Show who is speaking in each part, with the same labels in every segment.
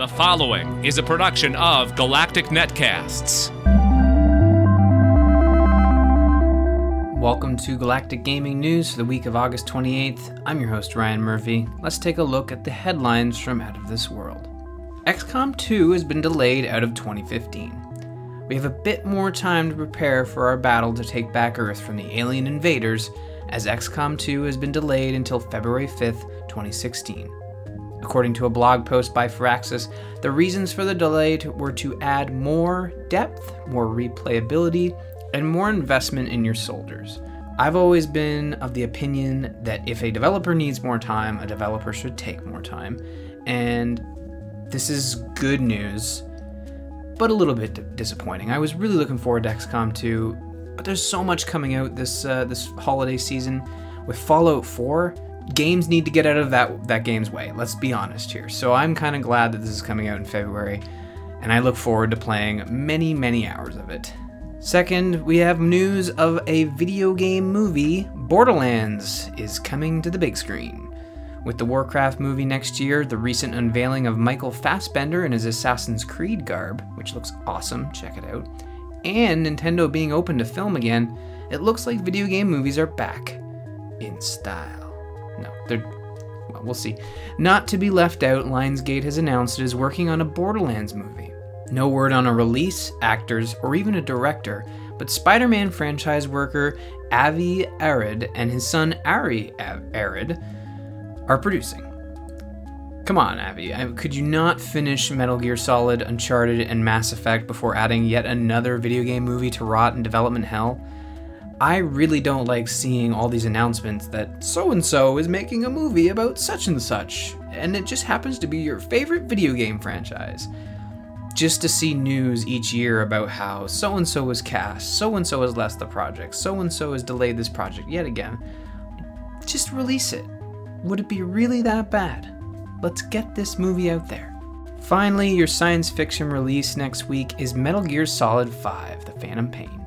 Speaker 1: The following is a production of Galactic Netcasts.
Speaker 2: Welcome to Galactic Gaming News for the week of August 28th. I'm your host, Ryan Murphy. Let's take a look at the headlines from Out of This World. XCOM 2 has been delayed out of 2015. We have a bit more time to prepare for our battle to take back Earth from the alien invaders, as XCOM 2 has been delayed until February 5th, 2016. According to a blog post by Firaxis, the reasons for the delay were to add more depth, more replayability, and more investment in your soldiers. I've always been of the opinion that if a developer needs more time, a developer should take more time. And this is good news, but a little bit disappointing. I was really looking forward to XCOM 2, but there's so much coming out this uh, this holiday season. With Fallout 4, games need to get out of that that game's way. Let's be honest here. So I'm kind of glad that this is coming out in February, and I look forward to playing many many hours of it. Second, we have news of a video game movie. Borderlands is coming to the big screen. With the Warcraft movie next year, the recent unveiling of Michael Fassbender in his Assassin's Creed garb, which looks awesome, check it out, and Nintendo being open to film again, it looks like video game movies are back in style. No, they're. Well, we'll see. Not to be left out, Lionsgate has announced it is working on a Borderlands movie. No word on a release, actors, or even a director, but Spider Man franchise worker Avi Arad and his son Ari Arad are producing. Come on, Avi, could you not finish Metal Gear Solid, Uncharted, and Mass Effect before adding yet another video game movie to rot in development hell? I really don't like seeing all these announcements that so and so is making a movie about such and such, and it just happens to be your favorite video game franchise. Just to see news each year about how so and so was cast, so and so has left the project, so and so has delayed this project yet again. Just release it. Would it be really that bad? Let's get this movie out there. Finally, your science fiction release next week is Metal Gear Solid 5 The Phantom Pain.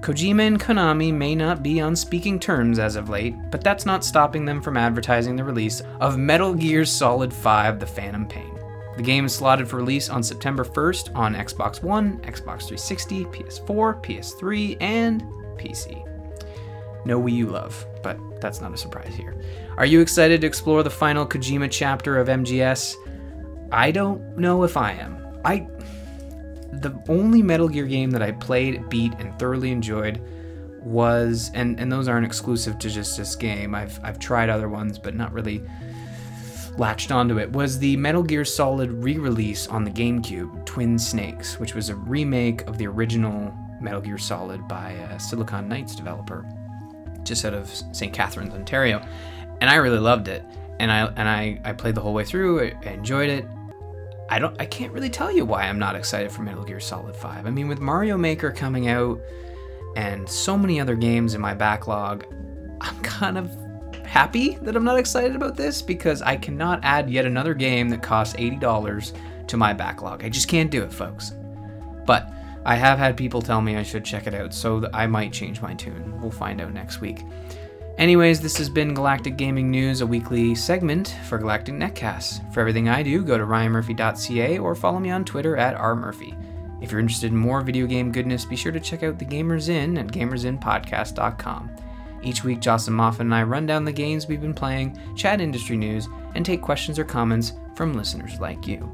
Speaker 2: Kojima and Konami may not be on speaking terms as of late, but that's not stopping them from advertising the release of Metal Gear Solid 5 The Phantom Pain. The game is slotted for release on September 1st on Xbox One, Xbox 360, PS4, PS3, and PC. No Wii U love, but that's not a surprise here. Are you excited to explore the final Kojima chapter of MGS? I don't know if I am. I the only Metal Gear game that I played, beat, and thoroughly enjoyed was, and and those aren't exclusive to just this game. I've I've tried other ones, but not really latched onto it. Was the Metal Gear Solid re-release on the GameCube, Twin Snakes, which was a remake of the original Metal Gear Solid by a Silicon Knights developer, just out of St. Catharines, Ontario, and I really loved it. And I and I, I played the whole way through. I enjoyed it. I don't I can't really tell you why I'm not excited for Metal Gear Solid 5. I mean with Mario Maker coming out and so many other games in my backlog, I'm kind of happy that I'm not excited about this because I cannot add yet another game that costs $80 to my backlog. I just can't do it, folks. But I have had people tell me I should check it out, so I might change my tune. We'll find out next week. Anyways, this has been Galactic Gaming News, a weekly segment for Galactic Netcasts. For everything I do, go to ryanmurphy.ca or follow me on Twitter at rmurphy. If you're interested in more video game goodness, be sure to check out the Gamers Inn at gamersinpodcast.com. Each week, Jocelyn Moffat and I run down the games we've been playing, chat industry news, and take questions or comments from listeners like you.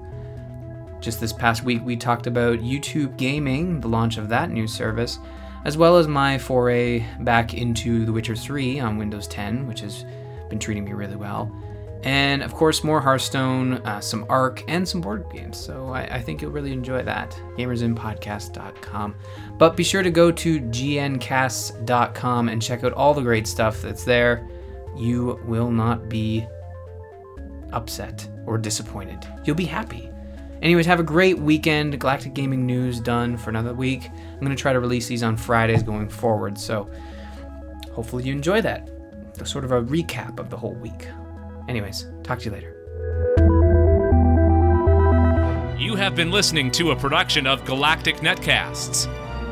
Speaker 2: Just this past week, we talked about YouTube Gaming, the launch of that new service, as well as my foray back into The Witcher 3 on Windows 10, which has been treating me really well. And of course, more Hearthstone, uh, some Ark, and some board games. So I, I, think you'll really enjoy that. GamersInPodcast.com. But be sure to go to gncasts.com and check out all the great stuff that's there. You will not be upset or disappointed. You'll be happy. Anyways, have a great weekend. Galactic Gaming News done for another week. I'm going to try to release these on Fridays going forward, so hopefully you enjoy that. Sort of a recap of the whole week. Anyways, talk to you later.
Speaker 1: You have been listening to a production of Galactic Netcasts.